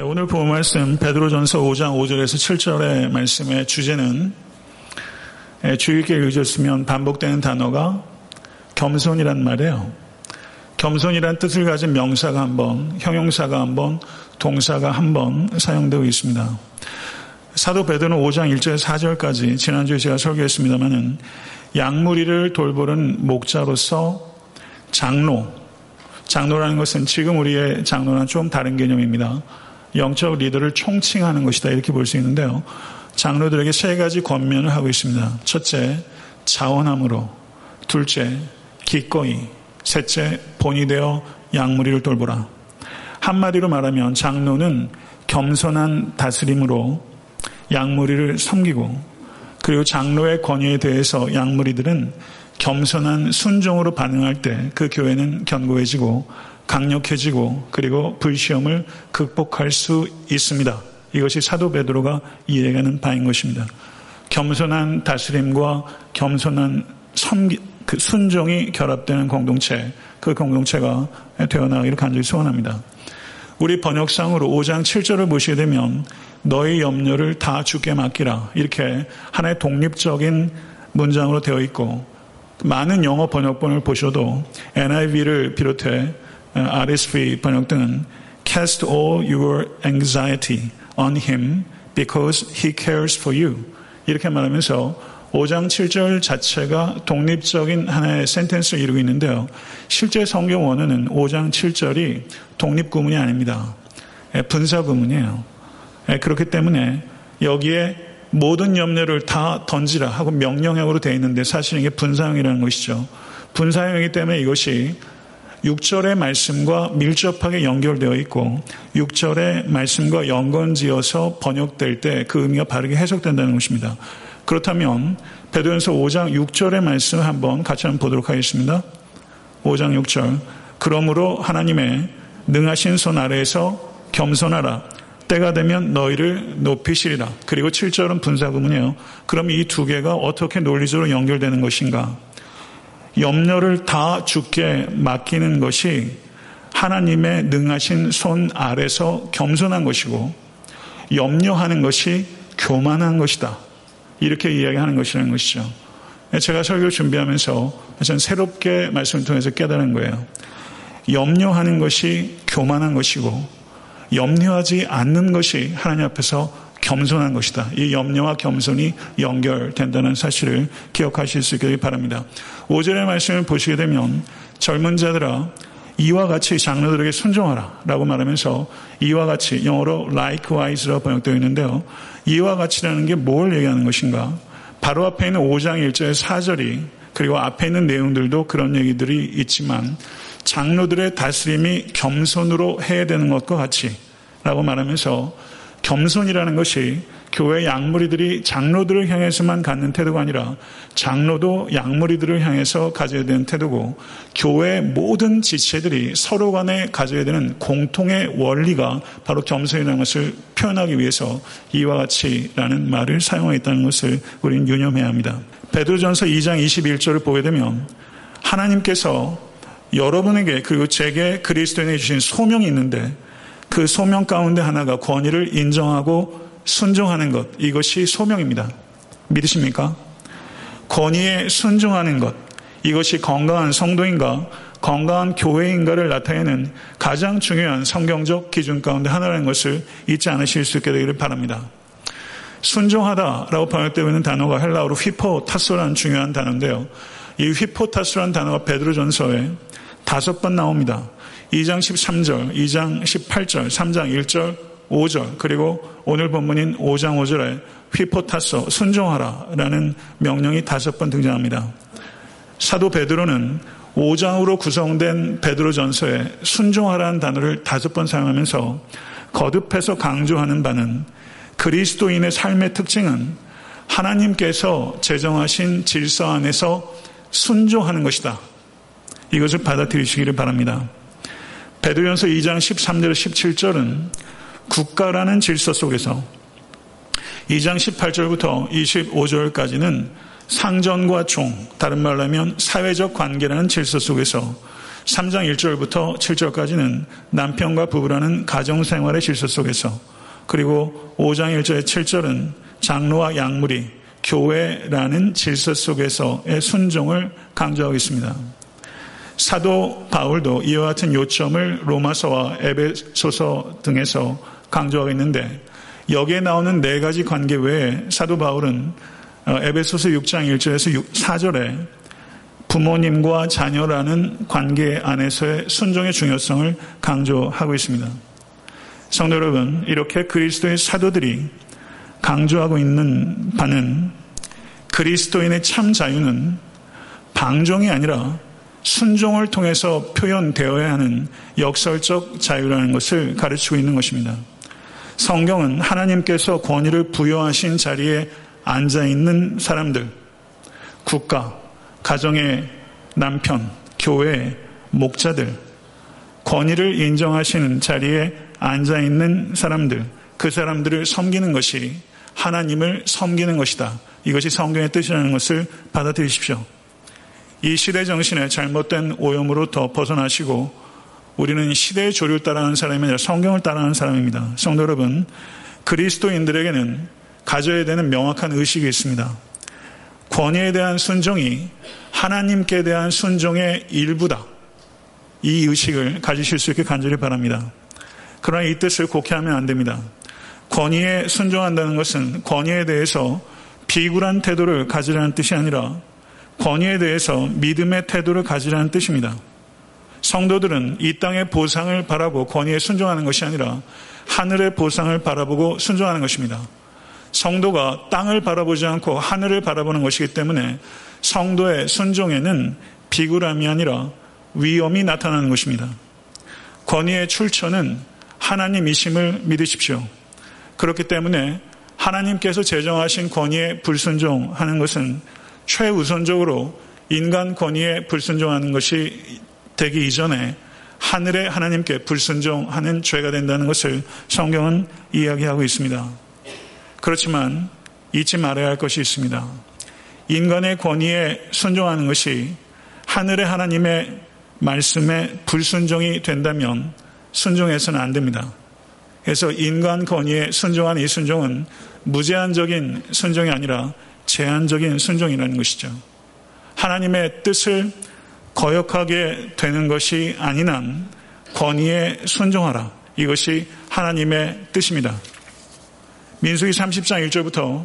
네, 오늘 본 말씀 베드로전서 5장 5절에서 7절의 말씀의 주제는 예, 주의 깊게 읽으셨으면 반복되는 단어가 겸손이란 말이에요. 겸손이란 뜻을 가진 명사가 한 번, 형용사가 한 번, 동사가 한 번 사용되고 있습니다. 사도 베드로는 5장 1절 4절까지 지난주에 제가 설교했습니다마는 양무리를 돌보는 목자로서 장로, 장로라는 것은 지금 우리의 장로랑 좀 다른 개념입니다. 영적 리더를 총칭하는 것이다 이렇게 볼 수 있는데요. 장로들에게 세 가지 권면을 하고 있습니다. 첫째, 자원함으로. 둘째, 기꺼이. 셋째, 본이 되어 양무리를 돌보라. 한마디로 말하면 장로는 겸손한 다스림으로 양무리를 섬기고 그리고 장로의 권위에 대해서 양무리들은 겸손한 순종으로 반응할 때 그 교회는 견고해지고 강력해지고 그리고 불시험을 극복할 수 있습니다. 이것이 사도 베드로가 이해가는 바인 것입니다. 겸손한 다스림과 겸손한 섬기, 그 순종이 결합되는 공동체, 그 공동체가 되어나가기를 간절히 소원합니다. 우리 번역상으로 5장 7절을 보시게 되면 너희 염려를 다 주께 맡기라 이렇게 하나의 독립적인 문장으로 되어 있고 많은 영어 번역본을 보셔도 NIV를 비롯해 RSV 번역 등은 cast all your anxiety on him because he cares for you. 이렇게 말하면서 5장 7절 자체가 독립적인 하나의 센텐스를 이루고 있는데요. 실제 성경 원어는 5장 7절이 독립 구문이 아닙니다. 예, 분사 구문이에요. 예, 그렇기 때문에 여기에 모든 염려를 다 던지라 하고 명령형으로 되어 있는데 사실 이게 분사형이라는 것이죠. 분사형이기 때문에 이것이 6절의 말씀과 밀접하게 연결되어 있고 6절의 말씀과 연관지어서 번역될 때 그 의미가 바르게 해석된다는 것입니다. 그렇다면 베드로전서 5장 6절의 말씀 한번 같이 한번 보도록 하겠습니다. 5장 6절 그러므로 하나님의 능하신 손 아래에서 겸손하라 때가 되면 너희를 높이시리라. 그리고 7절은 분사구문이에요. 그럼 이 두 개가 어떻게 논리적으로 연결되는 것인가? 염려를 다 죽게 맡기는 것이 하나님의 능하신 손 아래서 겸손한 것이고 염려하는 것이 교만한 것이다. 이렇게 이야기하는 것이라는 것이죠. 제가 설교 준비하면서 전 새롭게 말씀을 통해서 깨달은 거예요. 염려하는 것이 교만한 것이고 염려하지 않는 것이 하나님 앞에서 겸손한 것이다. 이 염려와 겸손이 연결된다는 사실을 기억하실 수 있기를 바랍니다. 5절의 말씀을 보시게 되면 젊은 자들아 이와 같이 장로들에게 순종하라 라고 말하면서 이와 같이 영어로 likewise라고 번역되어 있는데요. 이와 같이라는 게 뭘 얘기하는 것인가? 바로 앞에 있는 5장 1절 4절이 그리고 앞에 있는 내용들도 그런 얘기들이 있지만 장로들의 다스림이 겸손으로 해야 되는 것과 같이 라고 말하면서 겸손이라는 것이 교회 양무리들이 장로들을 향해서만 갖는 태도가 아니라 장로도 양무리들을 향해서 가져야 되는 태도고 교회 모든 지체들이 서로 간에 가져야 되는 공통의 원리가 바로 겸손이라는 것을 표현하기 위해서 이와 같이라는 말을 사용했다는 것을 우리는 유념해야 합니다. 베드로전서 2장 21절을 보게 되면 하나님께서 여러분에게 그리고 제게 그리스도인에 주신 소명이 있는데 그 소명 가운데 하나가 권위를 인정하고 순종하는 것. 이것이 소명입니다. 믿으십니까? 권위에 순종하는 것. 이것이 건강한 성도인가, 건강한 교회인가를 나타내는 가장 중요한 성경적 기준 가운데 하나라는 것을 잊지 않으실 수 있게 되기를 바랍니다. 순종하다라고 번역되고 있는 단어가 헬라어로 휘포타소라는 중요한 단어인데요. 이 휘포타소라는 단어가 베드로전서에 다섯 번 나옵니다. 2장 13절, 2장 18절, 3장 1절, 5절, 그리고 오늘 본문인 5장 5절에 휘포타서 순종하라 라는 명령이 다섯 번 등장합니다. 사도 베드로는 5장으로 구성된 베드로 전서에 순종하라는 단어를 다섯 번 사용하면서 거듭해서 강조하는 바는 그리스도인의 삶의 특징은 하나님께서 제정하신 질서 안에서 순종하는 것이다. 이것을 받아들이시기를 바랍니다. 베드로전서 2장 13절 17절은 국가라는 질서 속에서 2장 18절부터 25절까지는 상전과 종, 다른 말로 하면 사회적 관계라는 질서 속에서 3장 1절부터 7절까지는 남편과 부부라는 가정생활의 질서 속에서 그리고 5장 1절에 7절은 장로와 양물이 교회라는 질서 속에서의 순종을 강조하고 있습니다. 사도 바울도 이와 같은 요점을 로마서와 에베소서 등에서 강조하고 있는데 여기에 나오는 네 가지 관계 외에 사도 바울은 어, 에베소서 6장 1절에서 4절에 부모님과 자녀라는 관계 안에서의 순종의 중요성을 강조하고 있습니다. 성도 여러분, 이렇게 그리스도의 사도들이 강조하고 있는 바는 그리스도인의 참 자유는 방종이 아니라 순종을 통해서 표현되어야 하는 역설적 자유라는 것을 가르치고 있는 것입니다. 성경은 하나님께서 권위를 부여하신 자리에 앉아 있는 사람들, 국가, 가정의 남편, 교회, 목자들, 권위를 인정하시는 자리에 앉아 있는 사람들, 그 사람들을 섬기는 것이 하나님을 섬기는 것이다. 이것이 성경의 뜻이라는 것을 받아들이십시오. 이 시대 정신의 잘못된 오염으로 더 벗어나시고 우리는 시대의 조류를 따라하는 사람이 아니라 성경을 따라하는 사람입니다. 성도 여러분, 그리스도인들에게는 가져야 되는 명확한 의식이 있습니다. 권위에 대한 순종이 하나님께 대한 순종의 일부다. 이 의식을 가지실 수 있게 간절히 바랍니다. 그러나 이 뜻을 곡해하면 안 됩니다. 권위에 순종한다는 것은 권위에 대해서 비굴한 태도를 가지라는 뜻이 아니라 권위에 대해서 믿음의 태도를 가지라는 뜻입니다. 성도들은 이 땅의 보상을 바라고 권위에 순종하는 것이 아니라 하늘의 보상을 바라보고 순종하는 것입니다. 성도가 땅을 바라보지 않고 하늘을 바라보는 것이기 때문에 성도의 순종에는 비굴함이 아니라 위험이 나타나는 것입니다. 권위의 출처는 하나님이심을 믿으십시오. 그렇기 때문에 하나님께서 제정하신 권위에 불순종하는 것은 최우선적으로 인간 권위에 불순종하는 것이 되기 이전에 하늘의 하나님께 불순종하는 죄가 된다는 것을 성경은 이야기하고 있습니다. 그렇지만 잊지 말아야 할 것이 있습니다. 인간의 권위에 순종하는 것이 하늘의 하나님의 말씀에 불순종이 된다면 순종해서는 안 됩니다. 그래서 인간 권위에 순종하는 이 순종은 무제한적인 순종이 아니라 제한적인 순종이라는 것이죠. 하나님의 뜻을 거역하게 되는 것이 아닌 한 권위에 순종하라. 이것이 하나님의 뜻입니다. 민수기 30장 1절부터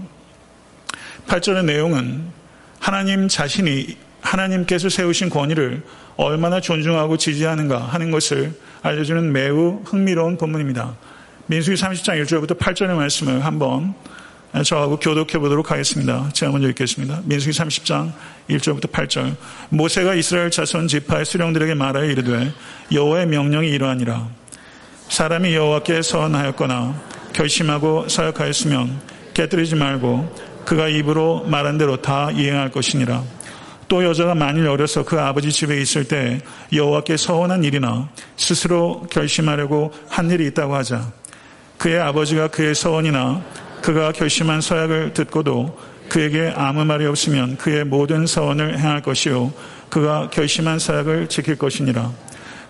8절의 내용은 하나님 자신이 하나님께서 세우신 권위를 얼마나 존중하고 지지하는가 하는 것을 알려주는 매우 흥미로운 본문입니다. 민수기 30장 1절부터 8절의 말씀을 한번 저하고 교독해 보도록 하겠습니다. 제가 먼저 읽겠습니다. 민수기 30장 1절부터 8절. 모세가 이스라엘 자손 지파의 수령들에게 말하여 이르되 여호와의 명령이 이러하니라. 사람이 여호와께 서원하였거나 결심하고 사역하였으면 깨뜨리지 말고 그가 입으로 말한 대로 다 이행할 것이니라. 또 여자가 만일 어려서 그 아버지 집에 있을 때 여호와께 서원한 일이나 스스로 결심하려고 한 일이 있다고 하자. 그의 아버지가 그의 서원이나 그가 결심한 서약을 듣고도 그에게 아무 말이 없으면 그의 모든 서원을 행할 것이요 그가 결심한 서약을 지킬 것이니라.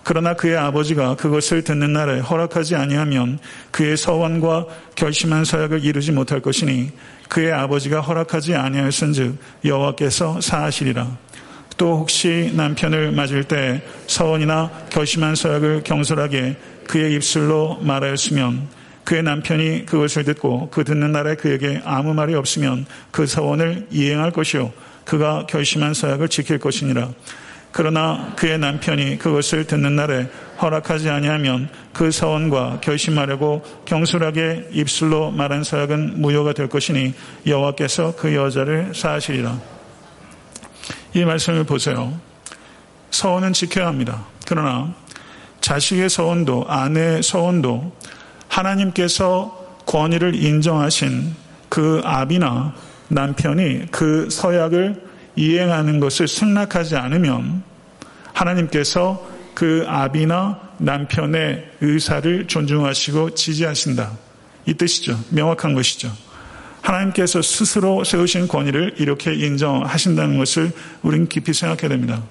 그러나 그의 아버지가 그것을 듣는 날에 허락하지 아니하면 그의 서원과 결심한 서약을 이루지 못할 것이니 그의 아버지가 허락하지 아니하였은즉 여호와께서 사하시리라. 또 혹시 남편을 맞을 때 서원이나 결심한 서약을 경솔하게 그의 입술로 말하였으면 그의 남편이 그것을 듣고 그 듣는 날에 그에게 아무 말이 없으면 그 서원을 이행할 것이요 그가 결심한 서약을 지킬 것이니라. 그러나 그의 남편이 그것을 듣는 날에 허락하지 아니하면 그 서원과 결심하려고 경솔하게 입술로 말한 서약은 무효가 될 것이니 여호와께서 그 여자를 사하시리라. 이 말씀을 보세요. 서원은 지켜야 합니다. 그러나 자식의 서원도 아내의 서원도 하나님께서 권위를 인정하신 그 아비나 남편이 그 서약을 이행하는 것을 승낙하지 않으면 하나님께서 그 아비나 남편의 의사를 존중하시고 지지하신다. 이 뜻이죠. 명확한 것이죠. 하나님께서 스스로 세우신 권위를 이렇게 인정하신다는 것을 우리는 깊이 생각해야 됩니다.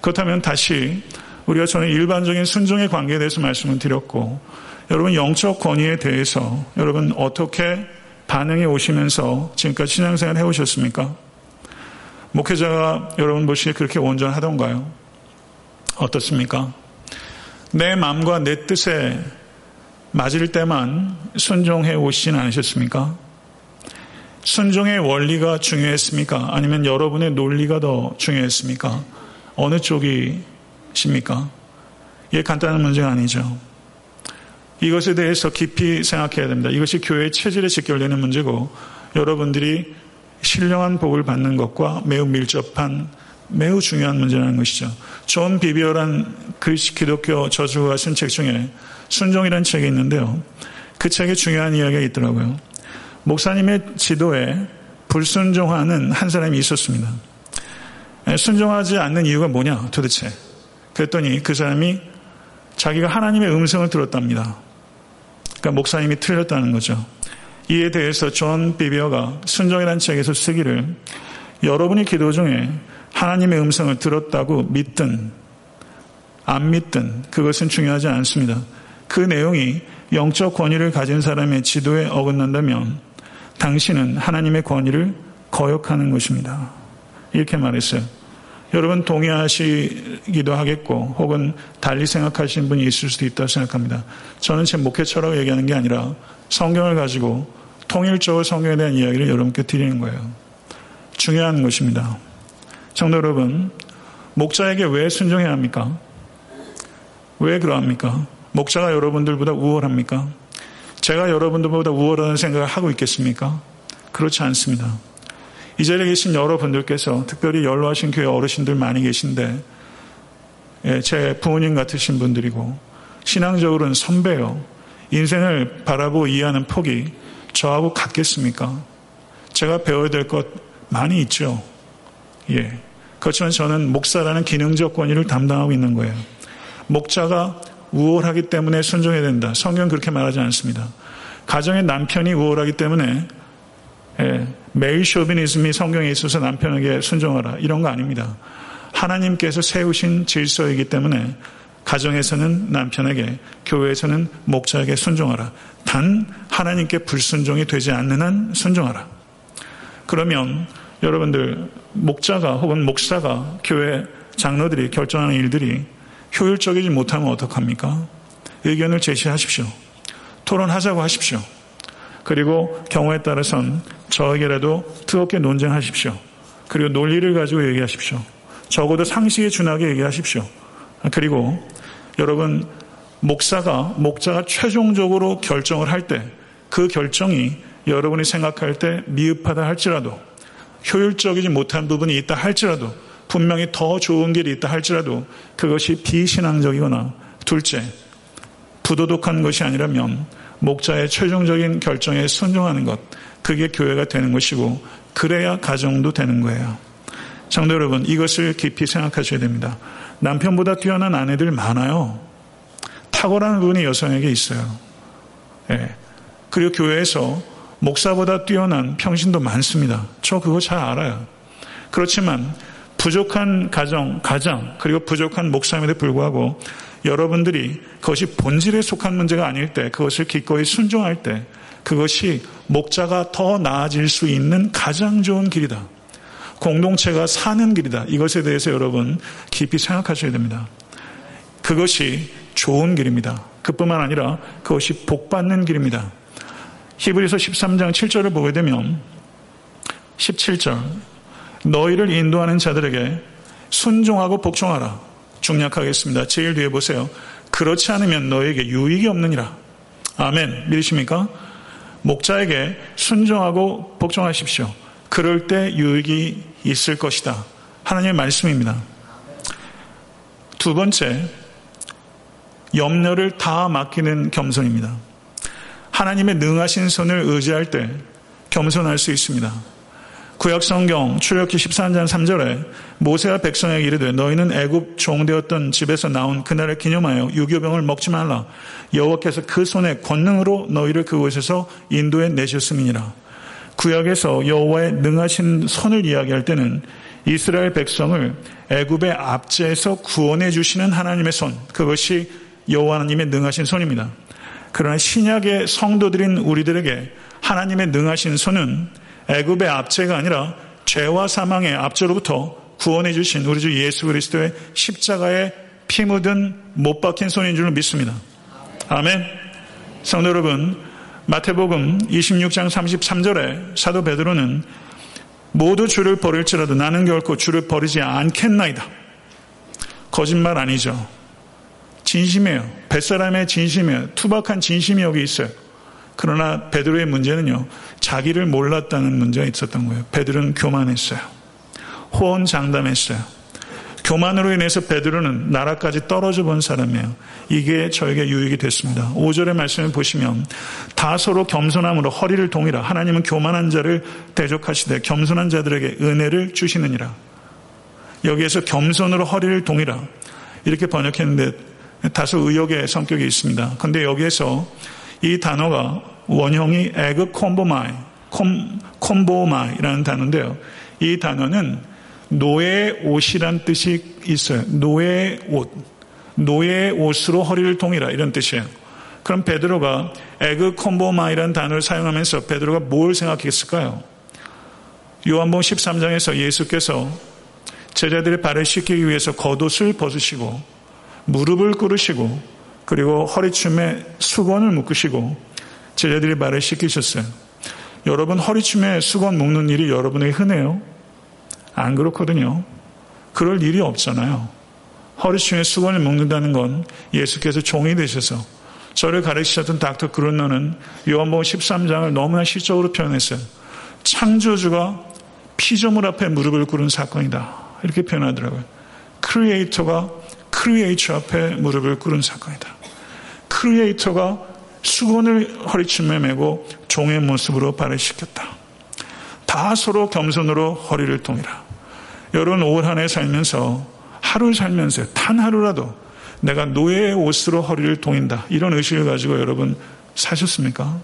그렇다면 다시 우리가 저는 일반적인 순종의 관계에 대해서 말씀을 드렸고 여러분 영적 권위에 대해서 여러분 어떻게 반응해 오시면서 지금까지 신앙생활 해오셨습니까? 목회자가 여러분 보시기에 그렇게 온전하던가요? 어떻습니까? 내 마음과 내 뜻에 맞을 때만 순종해 오시진 않으셨습니까? 순종의 원리가 중요했습니까? 아니면 여러분의 논리가 더 중요했습니까? 어느 쪽이십니까? 이게 간단한 문제가 아니죠. 이것에 대해서 깊이 생각해야 됩니다. 이것이 교회의 체질에 직결되는 문제고 여러분들이 신령한 복을 받는 것과 매우 밀접한 매우 중요한 문제라는 것이죠. 존 비비어란 그리스 기독교 저자가 쓴 책 중에 순종이라는 책이 있는데요. 그 책에 중요한 이야기가 있더라고요. 목사님의 지도에 불순종하는 한 사람이 있었습니다. 순종하지 않는 이유가 뭐냐 도대체. 그랬더니 그 사람이 자기가 하나님의 음성을 들었답니다. 그러니까 목사님이 틀렸다는 거죠. 이에 대해서 존 비비어가 순종이라는 책에서 쓰기를 여러분이 기도 중에 하나님의 음성을 들었다고 믿든 안 믿든 그것은 중요하지 않습니다. 그 내용이 영적 권위를 가진 사람의 지도에 어긋난다면 당신은 하나님의 권위를 거역하는 것입니다. 이렇게 말했어요. 여러분 동의하시기도 하겠고 혹은 달리 생각하시는 분이 있을 수도 있다고 생각합니다. 저는 제 목회처럼 얘기하는 게 아니라 성경을 가지고 통일적으로 성경에 대한 이야기를 여러분께 드리는 거예요. 중요한 것입니다. 성도 여러분, 목자에게 왜 순종해야 합니까? 왜 그러합니까? 목자가 여러분들보다 우월합니까? 제가 여러분들보다 우월하다는 생각을 하고 있겠습니까? 그렇지 않습니다. 이 자리에 계신 여러분들께서 특별히 연로하신 교회 어르신들 많이 계신데 예, 제 부모님 같으신 분들이고 신앙적으로는 선배요. 인생을 바라보고 이해하는 폭이 저하고 같겠습니까? 제가 배워야 될 것 많이 있죠. 예. 그렇지만 저는 목사라는 기능적 권위를 담당하고 있는 거예요. 목자가 우월하기 때문에 순종해야 된다. 성경 그렇게 말하지 않습니다. 가정의 남편이 우월하기 때문에 예, 메일 쇼비니즘이 성경에 있어서 남편에게 순종하라 이런 거 아닙니다. 하나님께서 세우신 질서이기 때문에 가정에서는 남편에게 교회에서는 목자에게 순종하라. 단 하나님께 불순종이 되지 않는 한 순종하라. 그러면 여러분들 목자가 혹은 목사가 교회 장로들이 결정하는 일들이 효율적이지 못하면 어떡합니까? 의견을 제시하십시오. 토론하자고 하십시오. 그리고 경우에 따라선 저에게라도 뜨겁게 논쟁하십시오. 그리고 논리를 가지고 얘기하십시오. 적어도 상식에 준하게 얘기하십시오. 그리고 여러분 목사가 목자가 최종적으로 결정을 할 때 그 결정이 여러분이 생각할 때 미흡하다 할지라도 효율적이지 못한 부분이 있다 할지라도 분명히 더 좋은 길이 있다 할지라도 그것이 비신앙적이거나 둘째 부도덕한 것이 아니라면 목자의 최종적인 결정에 순종하는 것 그게 교회가 되는 것이고 그래야 가정도 되는 거예요. 장도 여러분 이것을 깊이 생각하셔야 됩니다. 남편보다 뛰어난 아내들 많아요. 탁월한 부분이 여성에게 있어요. 예. 그리고 교회에서 목사보다 뛰어난 평신도 많습니다. 저 그거 잘 알아요. 그렇지만 부족한 가정, 가장, 그리고 부족한 목사임에도 불구하고 여러분들이 그것이 본질에 속한 문제가 아닐 때, 그것을 기꺼이 순종할 때, 그것이 목자가 더 나아질 수 있는 가장 좋은 길이다. 공동체가 사는 길이다. 이것에 대해서 여러분 깊이 생각하셔야 됩니다. 그것이 좋은 길입니다. 그뿐만 아니라 그것이 복받는 길입니다. 히브리서 13장 7절을 보게 되면 17절 너희를 인도하는 자들에게 순종하고 복종하라. 중략하겠습니다. 제일 뒤에 보세요. 그렇지 않으면 너에게 유익이 없느니라. 아멘. 믿으십니까? 목자에게 순종하고 복종하십시오. 그럴 때 유익이 있을 것이다. 하나님의 말씀입니다. 두 번째, 염려를 다 맡기는 겸손입니다. 하나님의 능하신 손을 의지할 때 겸손할 수 있습니다. 구약 성경 출애굽기 14장 3절에 모세와 백성에게 이르되 너희는 애굽 종되었던 집에서 나온 그날을 기념하여 유교병을 먹지 말라 여호와께서 그 손의 권능으로 너희를 그곳에서 인도해 내셨음이니라 구약에서 여호와의 능하신 손을 이야기할 때는 이스라엘 백성을 애굽의 압제에서 구원해 주시는 하나님의 손 그것이 여호와 하나님의 능하신 손입니다. 그러나 신약의 성도들인 우리들에게 하나님의 능하신 손은 애굽의 압제가 아니라 죄와 사망의 압제로부터 구원해 주신 우리 주 예수 그리스도의 십자가에 피 묻은 못 박힌 손인 줄 믿습니다. 아멘. 성도 여러분, 마태복음 26장 33절에 사도 베드로는 모두 주를 버릴지라도 나는 결코 주를 버리지 않겠나이다. 거짓말 아니죠. 진심이에요. 뱃사람의 진심이에요. 투박한 진심이 여기 있어요. 그러나 베드로의 문제는요. 자기를 몰랐다는 문제가 있었던 거예요. 베드로는 교만했어요. 호언장담했어요. 교만으로 인해서 베드로는 나락까지 떨어져 본 사람이에요. 이게 저에게 유익이 됐습니다. 5절의 말씀을 보시면 다 서로 겸손함으로 허리를 동이라 하나님은 교만한 자를 대적하시되 겸손한 자들에게 은혜를 주시느니라. 여기에서 겸손으로 허리를 동이라 이렇게 번역했는데 다소 의역의 성격이 있습니다. 근데 여기에서 이 단어가 원형이 ἐγκομβόομαι, κομ, κομβόομαι라는 단어인데요. 이 단어는 노예 옷이란 뜻이 있어요. 노예 옷. 노예 옷으로 허리를 동이라 이런 뜻이에요. 그럼 베드로가 ἐγκομβόομαι라는 단어를 사용하면서 베드로가 뭘 생각했을까요? 요한복음 13장에서 예수께서 제자들의 발을 씻기기 위해서 겉옷을 벗으시고 무릎을 꿇으시고 그리고 허리춤에 수건을 묶으시고 제자들의 발을 씻기셨어요. 여러분 허리춤에 수건 묶는 일이 여러분에게 흔해요? 안 그렇거든요. 그럴 일이 없잖아요. 허리춤에 수건을 묶는다는 건 예수께서 종이 되셔서 저를 가르치셨던 닥터 그룬너는 요한복음 13장을 너무나 시적으로 표현했어요. 창조주가 피조물 앞에 무릎을 꿇은 사건이다. 이렇게 표현하더라고요. creator가 creature 앞에 무릎을 꿇은 사건이다. 크리에이터가 수건을 허리춤에 메고 종의 모습으로 발을 씻겼다. 다 서로 겸손으로 허리를 동이라. 여러분 올 한해 살면서 하루 살면서 단 하루라도 내가 노예의 옷으로 허리를 동인다. 이런 의식을 가지고 여러분 사셨습니까?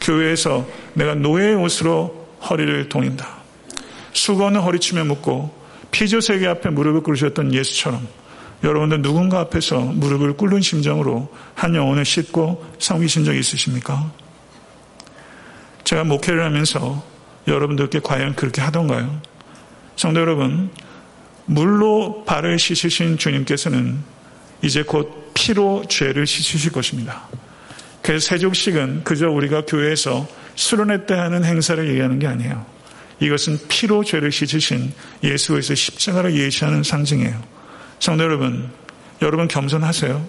교회에서 내가 노예의 옷으로 허리를 동인다. 수건을 허리춤에 묶고 피조세계 앞에 무릎을 꿇으셨던 예수처럼 여러분들 누군가 앞에서 무릎을 꿇는 심정으로 한 영혼을 씻고 섬기신 적이 있으십니까? 제가 목회를 하면서 여러분들께 과연 그렇게 하던가요? 성도 여러분, 물로 발을 씻으신 주님께서는 이제 곧 피로 죄를 씻으실 것입니다. 그래서 세족식은 그저 우리가 교회에서 수련회 때 하는 행사를 얘기하는 게 아니에요. 이것은 피로 죄를 씻으신 예수 에서 십자가를 예시하는 상징이에요. 성도 여러분, 여러분 겸손하세요.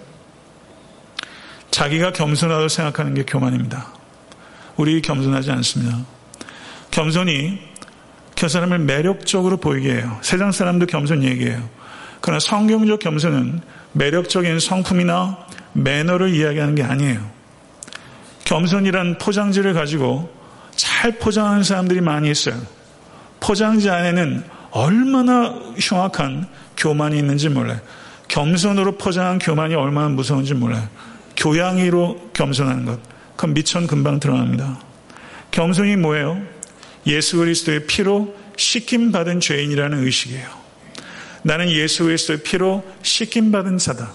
자기가 겸손하다고 생각하는 게 교만입니다. 우리 겸손하지 않습니다. 겸손이 그 사람을 매력적으로 보이게 해요. 세상 사람도 겸손 얘기해요. 그러나 성경적 겸손은 매력적인 성품이나 매너를 이야기하는 게 아니에요. 겸손이란 포장지를 가지고 잘 포장하는 사람들이 많이 있어요. 포장지 안에는 얼마나 흉악한 교만이 있는지 몰라요. 겸손으로 포장한 교만이 얼마나 무서운지 몰라요. 교양이로 겸손하는 것. 그럼 미천 금방 드러납니다. 겸손이 뭐예요? 예수 그리스도의 피로 씻김 받은 죄인이라는 의식이에요. 나는 예수 그리스도의 피로 씻김 받은 자다.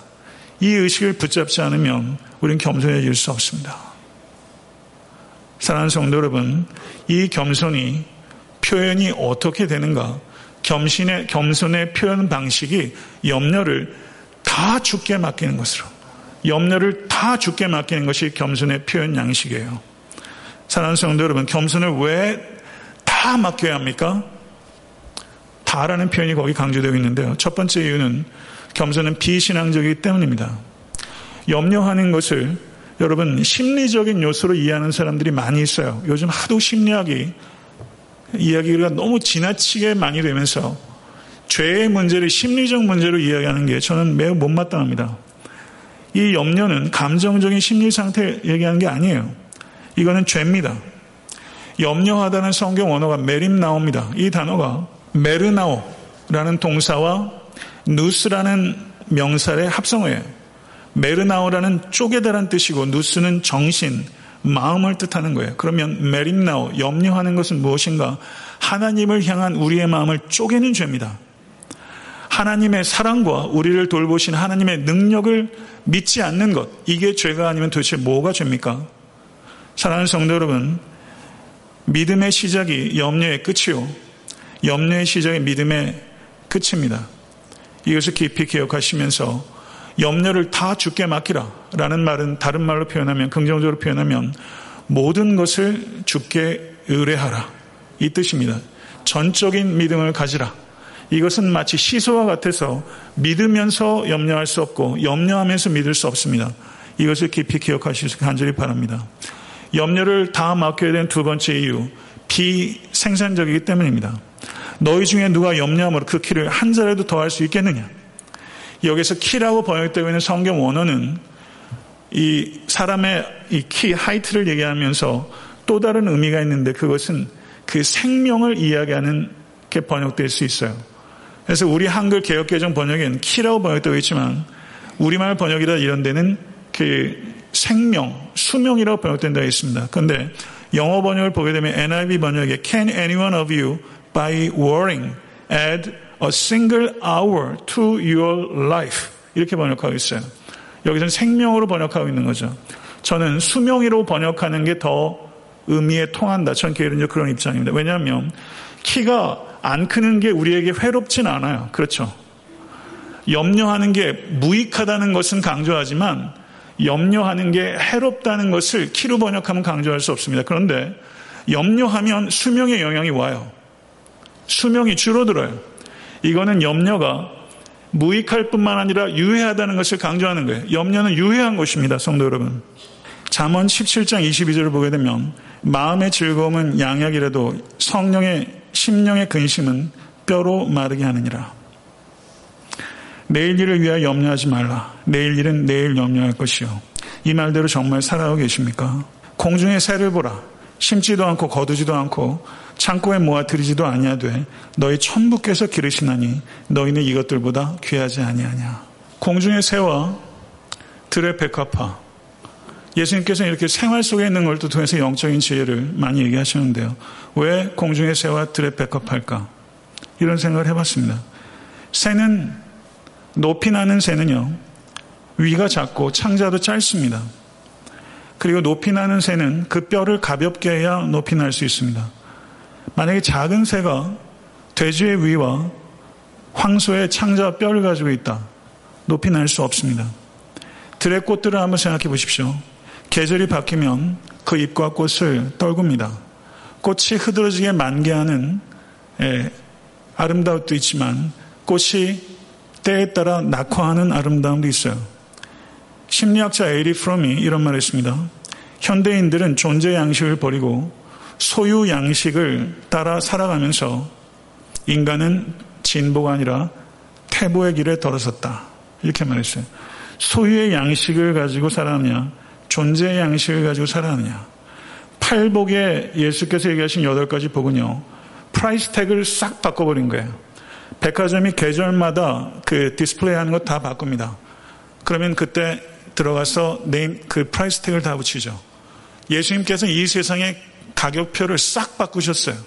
이 의식을 붙잡지 않으면 우리는 겸손해질 수 없습니다. 사랑하는 성도 여러분, 이 겸손이 표현이 어떻게 되는가? 겸신의, 겸손의 표현 방식이 염려를 다 죽게 맡기는 것으로. 염려를 다 죽게 맡기는 것이 겸손의 표현 양식이에요. 사랑하는 성도 여러분, 겸손을 왜 다 맡겨야 합니까? 다라는 표현이 거기 강조되어 있는데요. 첫 번째 이유는 겸손은 비신앙적이기 때문입니다. 염려하는 것을 여러분 심리적인 요소로 이해하는 사람들이 많이 있어요. 요즘 하도 심리학이 이야기가 너무 지나치게 많이 되면서 죄의 문제를 심리적 문제로 이야기하는 게 저는 매우 못마땅합니다. 이 염려는 감정적인 심리 상태 얘기하는 게 아니에요. 이거는 죄입니다. 염려하다는 성경 언어가 메림 나옵니다. 이 단어가 메르나오라는 동사와 누스라는 명사의 합성어예요. 메르나오라는 쪼개다란 뜻이고 누스는 정신, 마음을 뜻하는 거예요. 그러면 메린나오 염려하는 것은 무엇인가? 하나님을 향한 우리의 마음을 쪼개는 죄입니다. 하나님의 사랑과 우리를 돌보신 하나님의 능력을 믿지 않는 것 이게 죄가 아니면 도대체 뭐가 죄입니까? 사랑하는 성도 여러분, 믿음의 시작이 염려의 끝이요. 염려의 시작이 믿음의 끝입니다. 이것을 깊이 기억하시면서 염려를 다 죽게 맡기라 라는 말은 다른 말로 표현하면 긍정적으로 표현하면 모든 것을 죽게 의뢰하라 이 뜻입니다. 전적인 믿음을 가지라. 이것은 마치 시소와 같아서 믿으면서 염려할 수 없고 염려하면서 믿을 수 없습니다. 이것을 깊이 기억하시길 간절히 바랍니다. 염려를 다 맡겨야 되는 두 번째 이유, 비생산적이기 때문입니다. 너희 중에 누가 염려함으로 그 키를 한 자라도 더 할 수 있겠느냐? 여기서 키라고 번역되고 있는 성경 원어는 이 사람의 이 키, 하이트를 얘기하면서 또 다른 의미가 있는데 그것은 그 생명을 이야기하는 게 번역될 수 있어요. 그래서 우리 한글 개혁개정 번역엔 키라고 번역되고 있지만 우리말 번역이라 이런 데는 그 생명, 수명이라고 번역된다 있습니다. 그런데 영어 번역을 보게 되면 NIV 번역에 Can anyone of you by worrying add a single hour to your life 이렇게 번역하고 있어요. 여기서는 생명으로 번역하고 있는 거죠. 저는 수명이로 번역하는 게 더 의미에 통한다. 전 개인적으로 그런 입장입니다. 왜냐하면 키가 안 크는 게 우리에게 회롭진 않아요. 그렇죠. 염려하는 게 무익하다는 것은 강조하지만 염려하는 게 해롭다는 것을 키로 번역하면 강조할 수 없습니다. 그런데 염려하면 수명에 영향이 와요. 수명이 줄어들어요. 이거는 염려가 무익할 뿐만 아니라 유해하다는 것을 강조하는 거예요. 염려는 유해한 것입니다. 성도 여러분. 잠언 17장 22절을 보게 되면 마음의 즐거움은 양약이라도 성령의 심령의 근심은 뼈로 마르게 하느니라. 내일 일을 위하여 염려하지 말라. 내일 일은 내일 염려할 것이요. 이 말대로 정말 살아가고 계십니까? 공중의 새를 보라. 심지도 않고 거두지도 않고 창고에 모아 들이지도 아니하되 너희 천부께서 기르시나니 너희는 이것들보다 귀하지 아니하냐. 공중의 새와 들의 백합화. 예수님께서는 이렇게 생활 속에 있는 걸 통해서 영적인 지혜를 많이 얘기하시는데요. 왜 공중의 새와 들의 백합할까? 이런 생각을 해봤습니다. 새는 높이 나는 새는요. 위가 작고 창자도 짧습니다. 그리고 높이 나는 새는 그 뼈를 가볍게 해야 높이 날 수 있습니다. 만약에 작은 새가 돼지의 위와 황소의 창자 뼈를 가지고 있다. 높이 날 수 없습니다. 들의 꽃들을 한번 생각해 보십시오. 계절이 바뀌면 그 잎과 꽃을 떨굽니다. 꽃이 흐드러지게 만개하는 예, 아름다움도 있지만 꽃이 때에 따라 낙화하는 아름다움도 있어요. 심리학자 에리 프롬이 이런 말을 했습니다. 현대인들은 존재 양식을 버리고 소유 양식을 따라 살아가면서 인간은 진보가 아니라 태보의 길에 들어섰다. 이렇게 말했어요. 소유의 양식을 가지고 살아가느냐, 존재의 양식을 가지고 살아가느냐. 팔복에 예수께서 얘기하신 여덟 가지 복은요, price tag을 싹 바꿔버린 거예요. 백화점이 계절마다 그 디스플레이 하는 거 다 바꿉니다. 그러면 그때 들어가서 name, 그 price tag을 다 붙이죠. 예수님께서 이 세상의 가격표를 싹 바꾸셨어요.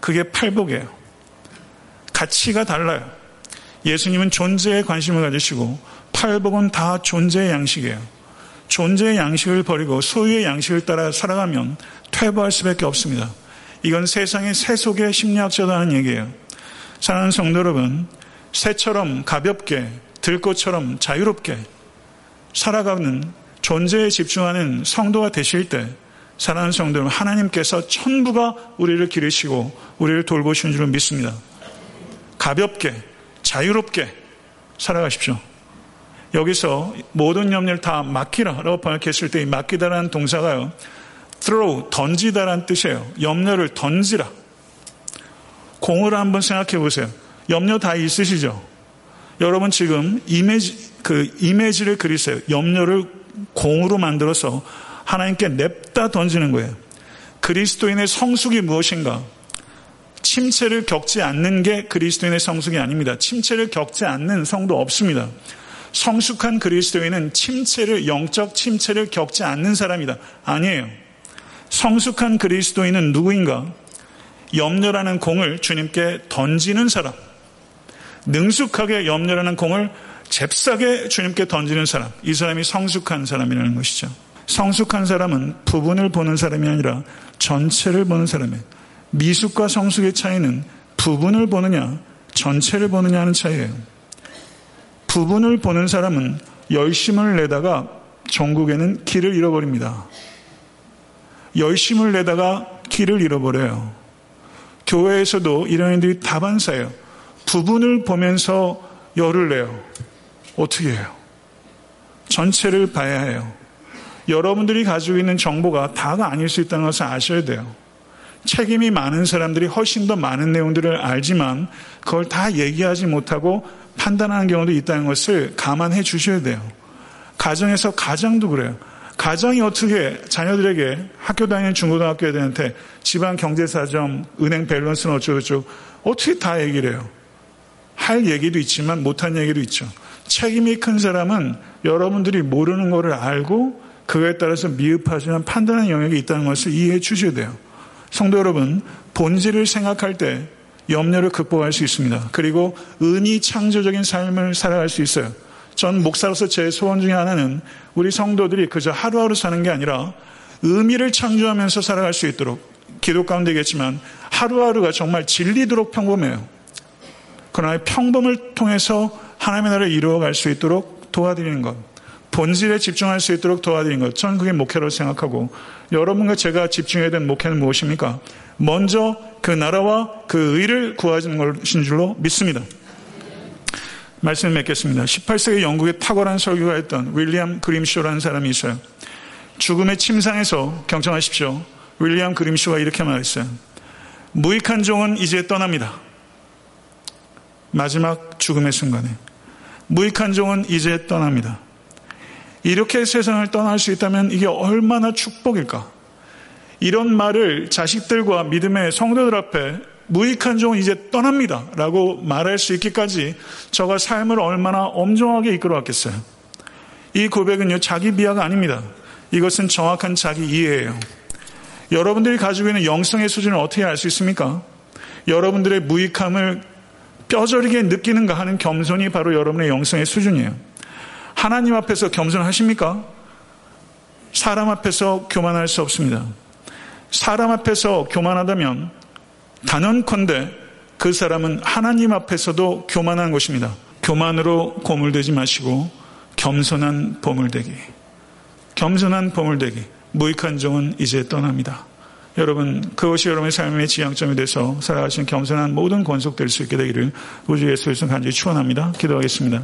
그게 팔복이에요. 가치가 달라요. 예수님은 존재에 관심을 가지시고 팔복은 다 존재의 양식이에요. 존재의 양식을 버리고 소유의 양식을 따라 살아가면 퇴보할 수밖에 없습니다. 이건 세상의 세속의 심리학자도 하는 얘기예요. 사랑하는 성도 여러분, 새처럼 가볍게 들꽃처럼 자유롭게 살아가는 존재에 집중하는 성도가 되실 때 사랑하는 성도 여러분, 하나님께서 천부가 우리를 기르시고 우리를 돌보시는 줄을 믿습니다. 가볍게 자유롭게 살아가십시오. 여기서 모든 염려를 다 맡기라라고 번역했을 때 이 맡기다라는 동사가요. throw 던지다라는 뜻이에요. 염려를 던지라. 공을 한번 생각해 보세요. 염려 다 있으시죠? 여러분 지금 이미지 그 이미지를 그리세요. 염려를 공으로 만들어서 하나님께 냅다 던지는 거예요. 그리스도인의 성숙이 무엇인가? 침체를 겪지 않는 게 그리스도인의 성숙이 아닙니다. 침체를 겪지 않는 성도 없습니다. 성숙한 그리스도인은 침체를 영적 침체를 겪지 않는 사람이다. 아니에요. 성숙한 그리스도인은 누구인가? 염려라는 공을 주님께 던지는 사람. 능숙하게 염려라는 공을 잽싸게 주님께 던지는 사람. 이 사람이 성숙한 사람이라는 것이죠. 성숙한 사람은 부분을 보는 사람이 아니라 전체를 보는 사람이에요. 미숙과 성숙의 차이는 부분을 보느냐, 전체를 보느냐 하는 차이예요. 부분을 보는 사람은 열심을 내다가 전국에는 길을 잃어버립니다. 열심을 내다가 길을 잃어버려요. 교회에서도 이런 애들이 다반사예요. 부분을 보면서 열을 내요. 어떻게 해요? 전체를 봐야 해요. 여러분들이 가지고 있는 정보가 다가 아닐 수 있다는 것을 아셔야 돼요. 책임이 많은 사람들이 훨씬 더 많은 내용들을 알지만 그걸 다 얘기하지 못하고 판단하는 경우도 있다는 것을 감안해 주셔야 돼요. 가정에서 가장도 그래요. 가정이 어떻게 자녀들에게 학교 다니는 중고등학교 애들한테 집안 경제 사정, 은행 밸런스는 어쩌고저쩌고 어떻게 다 얘기를 해요. 할 얘기도 있지만 못한 얘기도 있죠. 책임이 큰 사람은 여러분들이 모르는 것을 알고 그거에 따라서 미흡하지만 판단하는 영역이 있다는 것을 이해해 주셔야 돼요. 성도 여러분, 본질을 생각할 때 염려를 극복할 수 있습니다. 그리고 은이 창조적인 삶을 살아갈 수 있어요. 전 목사로서 제 소원 중에 하나는 우리 성도들이 그저 하루하루 사는 게 아니라 의미를 창조하면서 살아갈 수 있도록 기도 가운데겠지만 하루하루가 정말 진리도록 평범해요. 그러나 평범을 통해서 하나님의 나라를 이루어갈 수 있도록 도와드리는 것. 본질에 집중할 수 있도록 도와드리는 것. 저는 그게 목회로 생각하고 여러분과 제가 집중해야 되는 목회는 무엇입니까? 먼저 그 나라와 그 의를 구하는 것인 줄로 믿습니다. 말씀을 맺겠습니다. 18세기 영국에 탁월한 설교가 했던 윌리엄 그림쇼라는 사람이 있어요. 죽음의 침상에서 경청하십시오. 윌리엄 그림쇼가 이렇게 말했어요. 무익한 종은 이제 떠납니다. 마지막 죽음의 순간에. 무익한 종은 이제 떠납니다. 이렇게 세상을 떠날 수 있다면 이게 얼마나 축복일까? 이런 말을 자식들과 믿음의 성도들 앞에 무익한 종은 이제 떠납니다. 라고 말할 수 있기까지 저가 삶을 얼마나 엄정하게 이끌어 왔겠어요. 이 고백은요, 자기 비하가 아닙니다. 이것은 정확한 자기 이해예요. 여러분들이 가지고 있는 영성의 수준을 어떻게 알 수 있습니까? 여러분들의 무익함을 뼈저리게 느끼는가 하는 겸손이 바로 여러분의 영성의 수준이에요. 하나님 앞에서 겸손하십니까? 사람 앞에서 교만할 수 없습니다. 사람 앞에서 교만하다면 단언컨대 그 사람은 하나님 앞에서도 교만한 것입니다. 교만으로 고물되지 마시고 겸손한 보물되기. 겸손한 보물되기. 무익한 종은 이제 떠납니다. 여러분, 그것이 여러분의 삶의 지향점이 돼서 살아가신 겸손한 모든 권속될 수 있게 되기를 우주 예수에서 간절히 축원합니다. 기도하겠습니다.